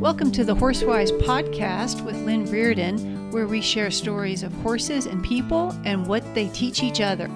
Welcome to the Horse Wise podcast with Lynn Reardon, where we share stories of horses and people and what they teach each other.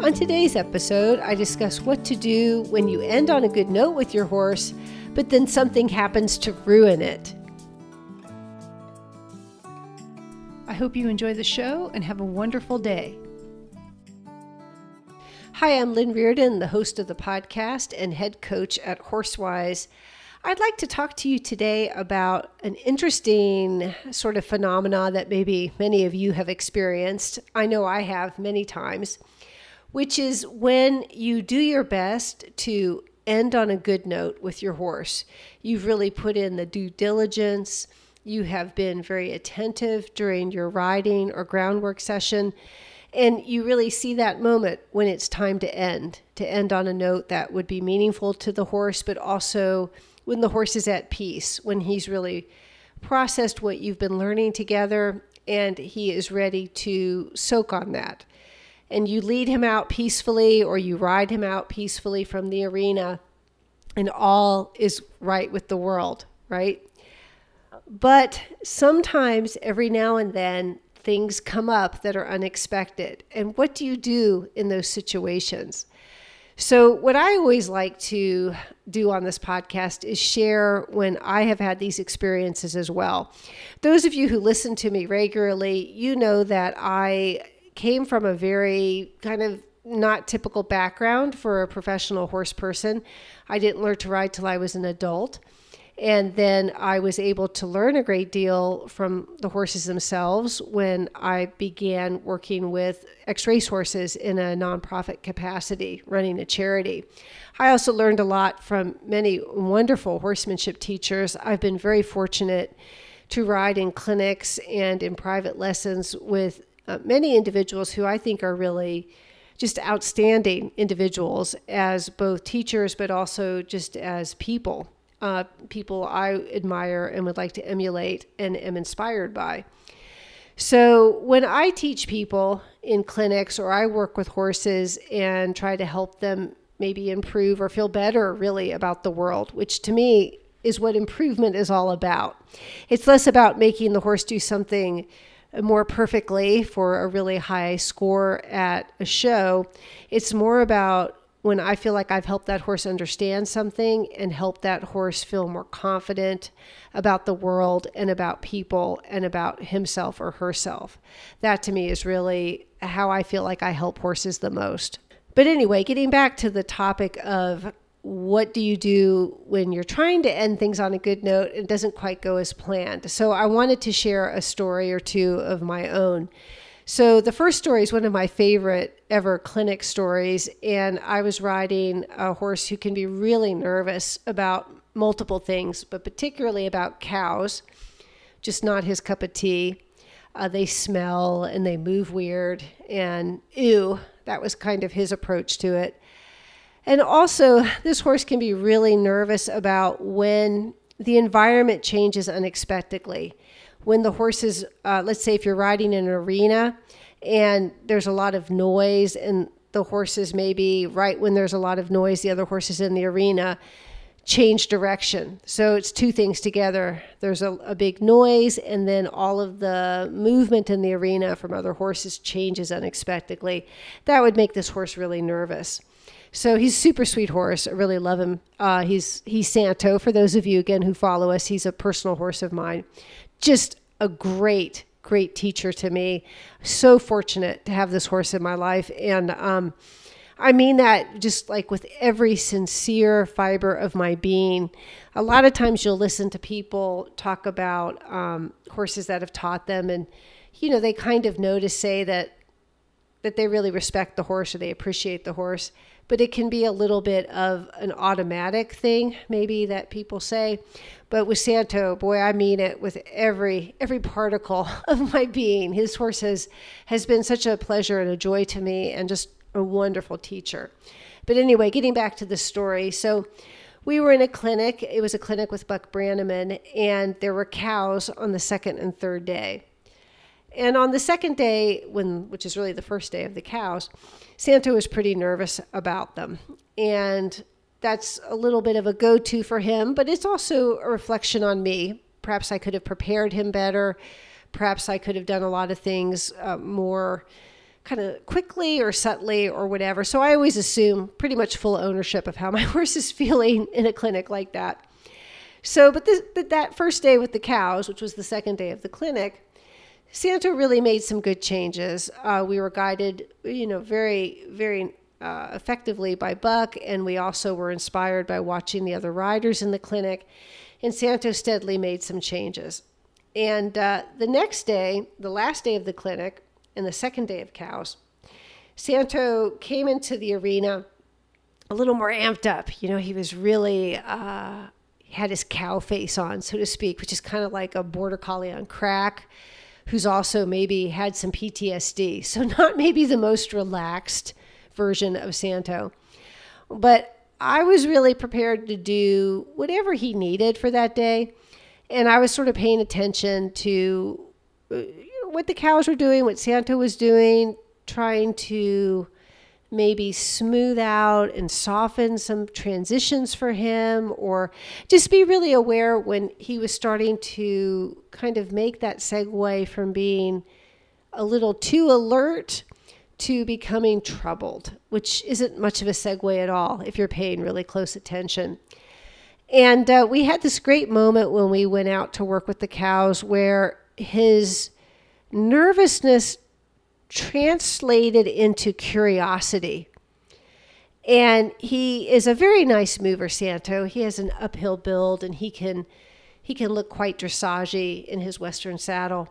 On today's episode, I discuss what to do when you end on a good note with your horse, but then something happens to ruin it. I hope you enjoy the show and have a wonderful day. Hi, I'm Lynn Reardon, the host of the podcast and head coach at Horse Wise. I'd like to talk to you today about an interesting sort of phenomena that maybe many of you have experienced. I know I have many times, which is when you do your best to end on a good note with your horse. You've really put in the due diligence, you have been very attentive during your riding or groundwork session. And you really see that moment when it's time to end, to end on a note that would be meaningful to the horse, but also when the horse is at peace, when he's really processed what you've been learning together and he is ready to soak on that. And you lead him out peacefully or you ride him out peacefully from the arena, and all is right with the world, right? But sometimes, every now and then, things come up that are unexpected. And what do you do in those situations? So, what I always like to do on this podcast is share when I have had these experiences as well. Those of you who listen to me regularly, you know that I came from a very kind of not typical background for a professional horse person. I didn't learn to ride till I was an adult. And then I was able to learn a great deal from the horses themselves when I began working with X race horses in a nonprofit capacity, running a charity. I also learned a lot from many wonderful horsemanship teachers. I've been very fortunate to ride in clinics and in private lessons with uh, many individuals who I think are really just outstanding individuals as both teachers, but also just as people uh, people I admire and would like to emulate and am inspired by. So, when I teach people in clinics or I work with horses and try to help them maybe improve or feel better really about the world, which to me is what improvement is all about. It's less about making the horse do something more perfectly for a really high score at a show. It's more about when I feel like I've helped that horse understand something and helped that horse feel more confident about the world and about people and about himself or herself. That to me is really how I feel like I help horses the most. But anyway, getting back to the topic of what do you do when you're trying to end things on a good note and it doesn't quite go as planned? So I wanted to share a story or two of my own. So the first story is one of my favorite ever clinic stories. And I was riding a horse who can be really nervous about multiple things, but particularly about cows, just not his cup of tea. Uh, they smell and they move weird. And ew, that was kind of his approach to it. And also, this horse can be really nervous about when the environment changes unexpectedly when the horses, uh, let's say if you're riding in an arena and there's a lot of noise and the horses maybe right when there's a lot of noise, the other horses in the arena change direction. So it's two things together. There's a, a, big noise, and then all of the movement in the arena from other horses changes unexpectedly. That would make this horse really nervous. So he's super sweet horse. I really love him. Uh, he's he's Santo. For those of you again who follow us, he's a personal horse of mine just a great, great teacher to me. So fortunate to have this horse in my life. And um, I mean that just like with every sincere fiber of my being. A lot of times you'll listen to people talk about um, horses that have taught them, and you know they kind of know to say that that they really respect the horse or they appreciate the horse but it can be a little bit of an automatic thing, maybe that people say. But with Santo, boy, I mean it with every every particle of my being. His horse has has been such a pleasure and a joy to me, and just a wonderful teacher. But anyway, getting back to the story, so we were in a clinic. It was a clinic with Buck Brannaman, and there were cows on the second and third day. And on the second day, when which is really the first day of the cows, Santo was pretty nervous about them. And that's a little bit of a go to for him, but it's also a reflection on me. Perhaps I could have prepared him better. Perhaps I could have done a lot of things uh, more kind of quickly or subtly or whatever. So I always assume pretty much full ownership of how my horse is feeling in a clinic like that. So, but, this, but that first day with the cows, which was the second day of the clinic, Santo really made some good changes. Uh, we were guided, you know, very, very uh, effectively by Buck, and we also were inspired by watching the other riders in the clinic. And Santo steadily made some changes. And uh, the next day, the last day of the clinic, and the second day of cows, Santo came into the arena a little more amped up. You know, he was really uh, had his cow face on, so to speak, which is kind of like a border collie on crack who's also maybe had some PTSD. So, not maybe the most relaxed version of Santo. But I was really prepared to do whatever he needed for that day. And I was sort of paying attention to uh, what the cows were doing, what Santo was doing, trying to maybe smooth out and soften some transitions for him, or just be really aware when he was starting to kind of make that segue from being a little too alert to becoming troubled, which isn't much of a segue at all if you're paying really close attention. And uh, we had this great moment when we went out to work with the cows where his nervousness translated into curiosity. And he is a very nice mover, Santo. He has an uphill build and he can he can look quite dressage in his western saddle.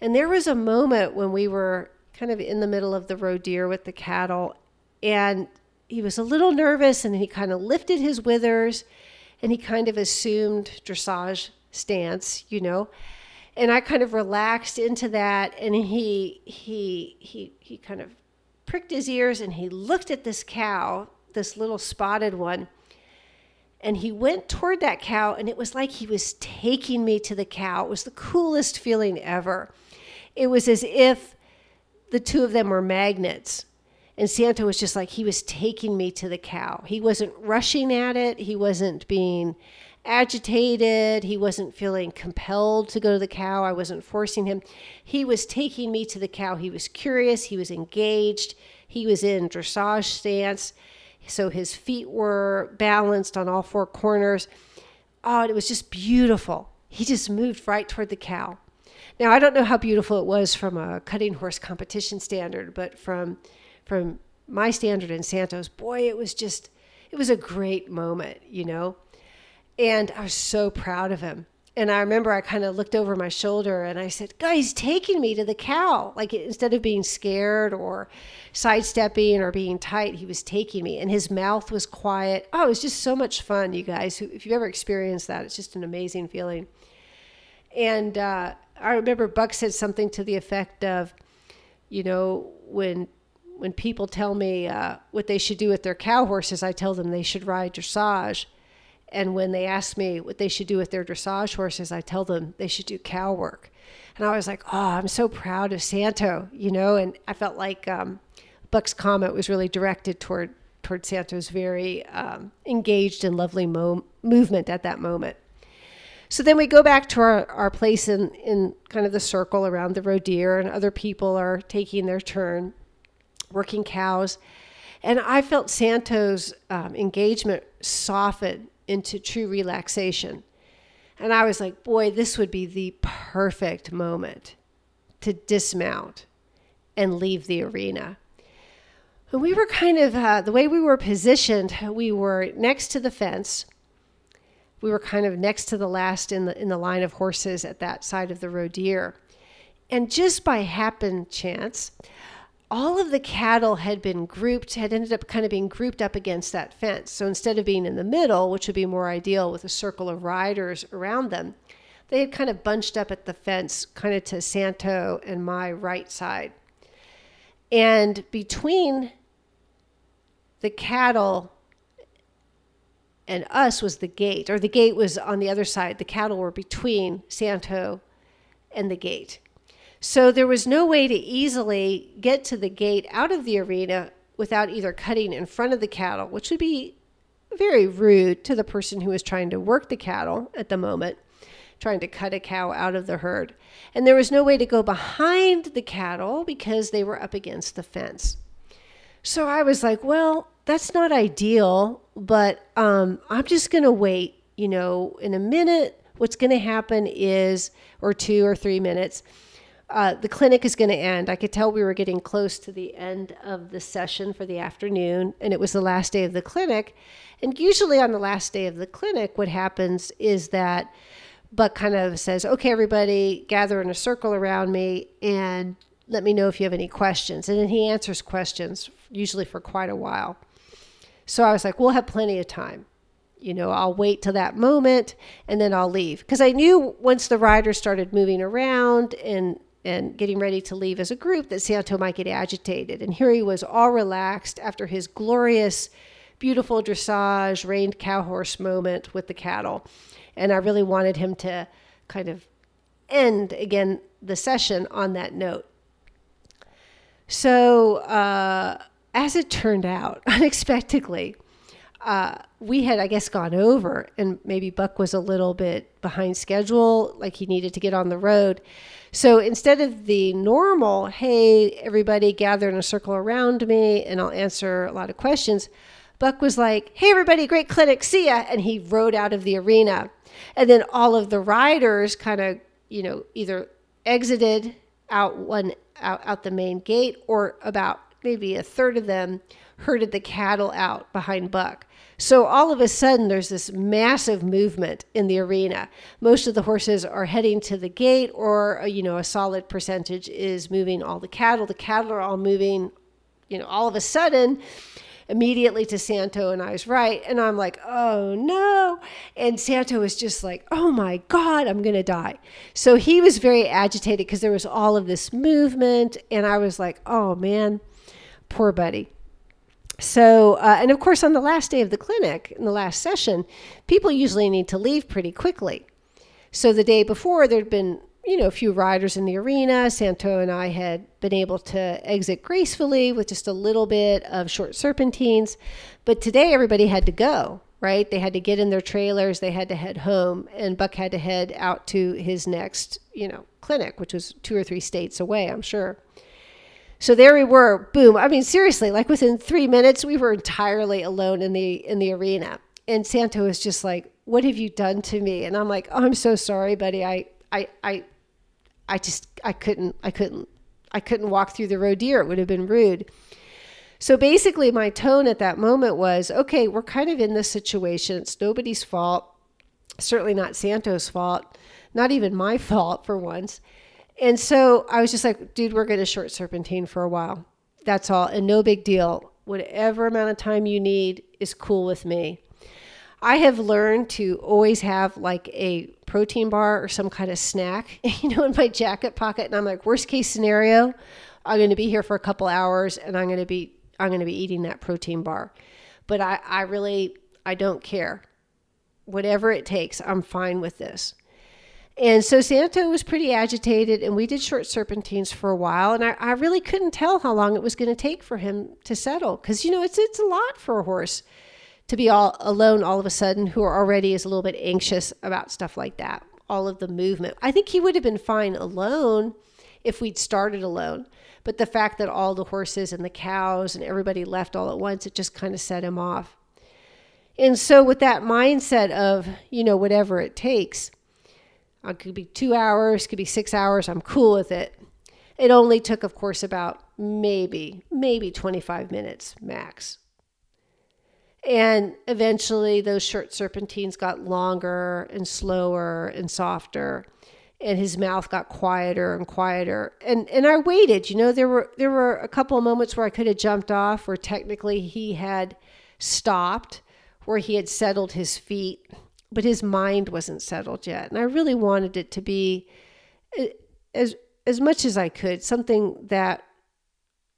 And there was a moment when we were kind of in the middle of the roe deer with the cattle and he was a little nervous and he kind of lifted his withers and he kind of assumed dressage stance, you know and I kind of relaxed into that and he he he he kind of pricked his ears and he looked at this cow, this little spotted one. And he went toward that cow and it was like he was taking me to the cow. It was the coolest feeling ever. It was as if the two of them were magnets. And Santo was just like he was taking me to the cow. He wasn't rushing at it. He wasn't being agitated. He wasn't feeling compelled to go to the cow. I wasn't forcing him. He was taking me to the cow. He was curious. He was engaged. He was in dressage stance. So his feet were balanced on all four corners. Oh, it was just beautiful. He just moved right toward the cow. Now, I don't know how beautiful it was from a cutting horse competition standard, but from from my standard in Santo's, boy, it was just it was a great moment, you know. And I was so proud of him. And I remember I kind of looked over my shoulder and I said, Guys, taking me to the cow. Like instead of being scared or sidestepping or being tight, he was taking me. And his mouth was quiet. Oh, it was just so much fun, you guys. If you've ever experienced that, it's just an amazing feeling. And uh, I remember Buck said something to the effect of, you know, when when people tell me uh, what they should do with their cow horses, I tell them they should ride dressage. And when they ask me what they should do with their dressage horses, I tell them they should do cow work. And I was like, oh, I'm so proud of Santo, you know. And I felt like um, Buck's comment was really directed toward toward Santo's very um, engaged and lovely mo- movement at that moment. So then we go back to our, our place in, in kind of the circle around the roe deer, and other people are taking their turn working cows. And I felt Santo's um, engagement soften into true relaxation. And I was like, boy, this would be the perfect moment to dismount and leave the arena. And we were kind of, uh, the way we were positioned, we were next to the fence. We were kind of next to the last in the, in the line of horses at that side of the roe deer. And just by happen chance, all of the cattle had been grouped, had ended up kind of being grouped up against that fence. So instead of being in the middle, which would be more ideal with a circle of riders around them, they had kind of bunched up at the fence, kind of to Santo and my right side. And between the cattle and us was the gate, or the gate was on the other side. The cattle were between Santo and the gate. So there was no way to easily get to the gate out of the arena without either cutting in front of the cattle, which would be very rude to the person who was trying to work the cattle at the moment, trying to cut a cow out of the herd. And there was no way to go behind the cattle because they were up against the fence. So I was like, well, that's not ideal, but um, I'm just going to wait. You know, in a minute, what's going to happen is, or two or three minutes, uh, the clinic is going to end. I could tell we were getting close to the end of the session for the afternoon, and it was the last day of the clinic. And usually on the last day of the clinic, what happens is that Buck kind of says, Okay, everybody, gather in a circle around me and let me know if you have any questions. And then he answers questions, usually for quite a while. So I was like, We'll have plenty of time. You know, I'll wait till that moment and then I'll leave. Because I knew once the riders started moving around and and getting ready to leave as a group that Santo might get agitated. And here he was all relaxed after his glorious, beautiful dressage, reined cow horse moment with the cattle. And I really wanted him to kind of end again the session on that note. So, uh, as it turned out, unexpectedly, uh, we had, I guess, gone over, and maybe Buck was a little bit behind schedule, like he needed to get on the road. So instead of the normal, hey, everybody gather in a circle around me and I'll answer a lot of questions, Buck was like, hey, everybody, great clinic, see ya. And he rode out of the arena. And then all of the riders kind of, you know, either exited out one out, out the main gate or about maybe a third of them herded the cattle out behind Buck. So all of a sudden, there's this massive movement in the arena. Most of the horses are heading to the gate, or uh, you know, a solid percentage is moving all the cattle. The cattle are all moving, you know, all of a sudden immediately to Santo and I was right. And I'm like, oh no. And Santo was just like, oh my God, I'm going to die. So he was very agitated because there was all of this movement. And I was like, oh man, poor buddy. So, uh, and of course, on the last day of the clinic, in the last session, people usually need to leave pretty quickly. So the day before, there'd been, you know, a few riders in the arena. Santo and I had been able to exit gracefully with just a little bit of short serpentines. But today, everybody had to go, right? They had to get in their trailers, they had to head home, and Buck had to head out to his next, you know, clinic, which was two or three states away, I'm sure. So there we were, boom. I mean, seriously, like within three minutes, we were entirely alone in the in the arena. And Santo was just like, "What have you done to me?" And I'm like, "Oh, I'm so sorry, buddy. I, I, I, I just, I couldn't, I couldn't, I couldn't walk through the roe deer. It would have been rude." So basically, my tone at that moment was, "Okay, we're kind of in this situation. It's nobody's fault. Certainly not Santo's fault. Not even my fault for once." And so I was just like, dude, we're going to short serpentine for a while. That's all. And no big deal. Whatever amount of time you need is cool with me. I have learned to always have like a protein bar or some kind of snack, you know, in my jacket pocket. And I'm like, worst case scenario, I'm going to be here for a couple hours and I'm going to be, I'm going to be eating that protein bar. But I, I really, I don't care. Whatever it takes, I'm fine with this. And so Santo was pretty agitated, and we did short serpentines for a while. And I, I really couldn't tell how long it was going to take for him to settle, because you know it's it's a lot for a horse to be all alone all of a sudden, who already is a little bit anxious about stuff like that. All of the movement. I think he would have been fine alone if we'd started alone. But the fact that all the horses and the cows and everybody left all at once, it just kind of set him off. And so, with that mindset of, you know, whatever it takes, Uh, it could be two hours, could be six hours. I'm cool with it. It only took, of course, about maybe, maybe 25 minutes max. And eventually, those short serpentines got longer and slower and softer, and his mouth got quieter and quieter. And and I waited. You know, there were there were a couple of moments where I could have jumped off, where technically he had stopped, where he had settled his feet but his mind wasn't settled yet. And I really wanted it to be eh, as as much as I could something that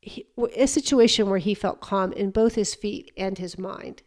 he, a situation where he felt calm in both his feet and his mind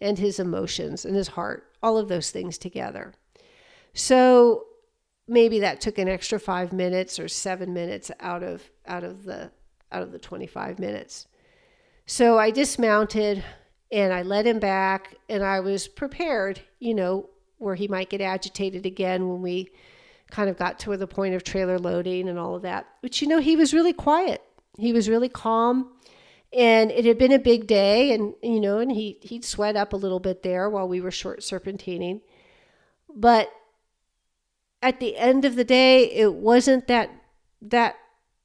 and his emotions and his heart, all of those things together. So maybe that took an extra 5 minutes or 7 minutes out of out of the out of the 25 minutes. So I dismounted And I led him back and I was prepared, you know, where he might get agitated again when we kind of got to the point of trailer loading and all of that. But you know, he was really quiet. He was really calm. And it had been a big day and you know, and he he'd sweat up a little bit there while we were short serpentining. But at the end of the day, it wasn't that that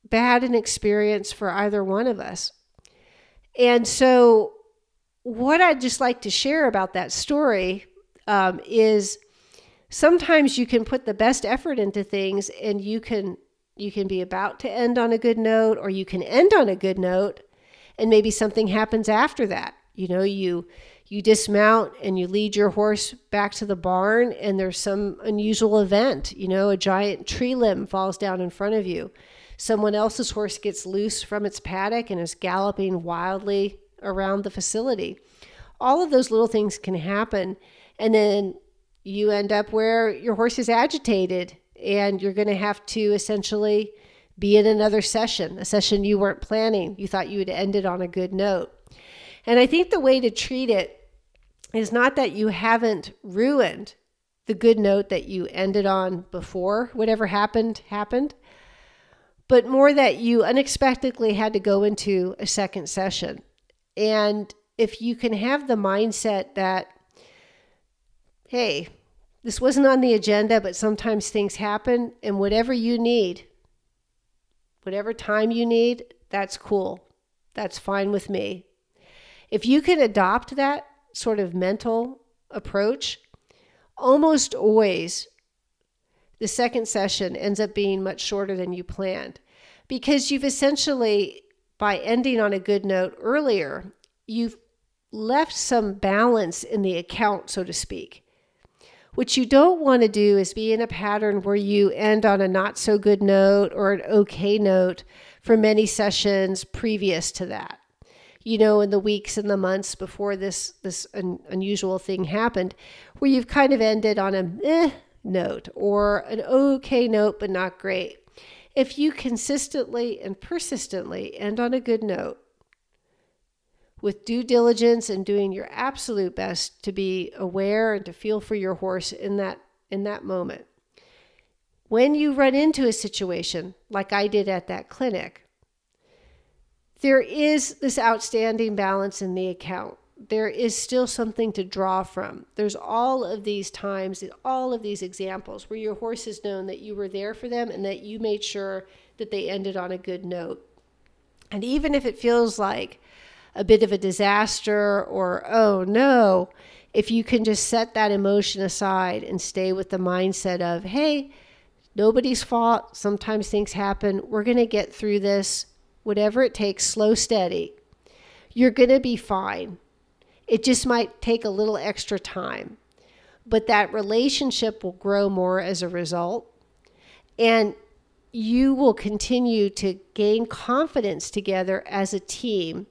bad an experience for either one of us. And so what I'd just like to share about that story um, is sometimes you can put the best effort into things and you can you can be about to end on a good note or you can end on a good note and maybe something happens after that. You know you you dismount and you lead your horse back to the barn and there's some unusual event you know a giant tree limb falls down in front of you. Someone else's horse gets loose from its paddock and is galloping wildly around the facility all of those little things can happen and then you end up where your horse is agitated and you're going to have to essentially be in another session, a session you weren't planning. You thought you would end it on a good note. And I think the way to treat it is not that you haven't ruined the good note that you ended on before whatever happened happened, but more that you unexpectedly had to go into a second session. And if you can have the mindset that hey, this wasn't on the agenda, but sometimes things happen, and whatever you need, whatever time you need, that's cool. That's fine with me. If you can adopt that sort of mental approach, almost always the second session ends up being much shorter than you planned because you've essentially, by ending on a good note earlier, you've left some balance in the account, so to speak. What you don't want to do is be in a pattern where you end on a not so good note or an okay note for many sessions previous to that. You know, in the weeks and the months before this this un- unusual thing happened, where you've kind of ended on a eh note or an okay note but not great. If you consistently and persistently end on a good note, with due diligence and doing your absolute best to be aware and to feel for your horse in that in that moment. When you run into a situation like I did at that clinic, there is this outstanding balance in the account. There is still something to draw from. There's all of these times, all of these examples where your horse has known that you were there for them and that you made sure that they ended on a good note. And even if it feels like a bit of a disaster or, oh no, if you can just set that emotion aside and stay with the mindset of, hey, nobody's fault. Sometimes things happen. We're going to get through this, whatever it takes, slow, steady. You're going to be fine. It just might take a little extra time, but that relationship will grow more as a result. And you will continue to gain confidence together as a team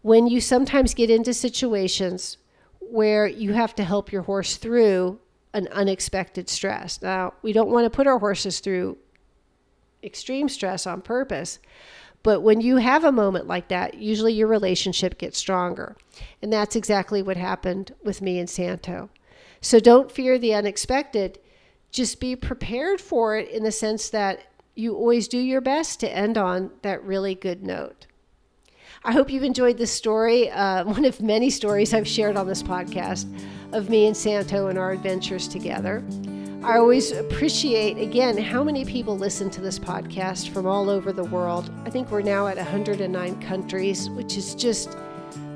when you sometimes get into situations where you have to help your horse through an unexpected stress. Now, we don't want to put our horses through extreme stress on purpose, but when you have a moment like that, usually your relationship gets stronger. And that's exactly what happened with me and Santo. So don't fear the unexpected. Just be prepared for it in the sense that you always do your best to end on that really good note. I hope you've enjoyed this story, uh, one of many stories I've shared on this podcast of me and Santo and our adventures together. I always appreciate, again, how many people listen to this podcast from all over the world. I think we're now at 109 countries, which is just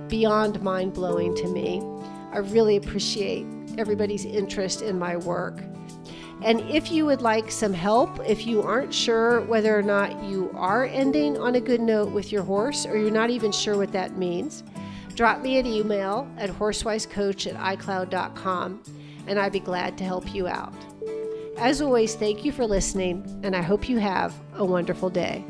beyond mind blowing to me. I really appreciate everybody's interest in my work. And if you would like some help, if you aren't sure whether or not you are ending on a good note with your horse, or you're not even sure what that means, drop me an email at horsewisecoach at icloud.com and I'd be glad to help you out. As always, thank you for listening, and I hope you have a wonderful day.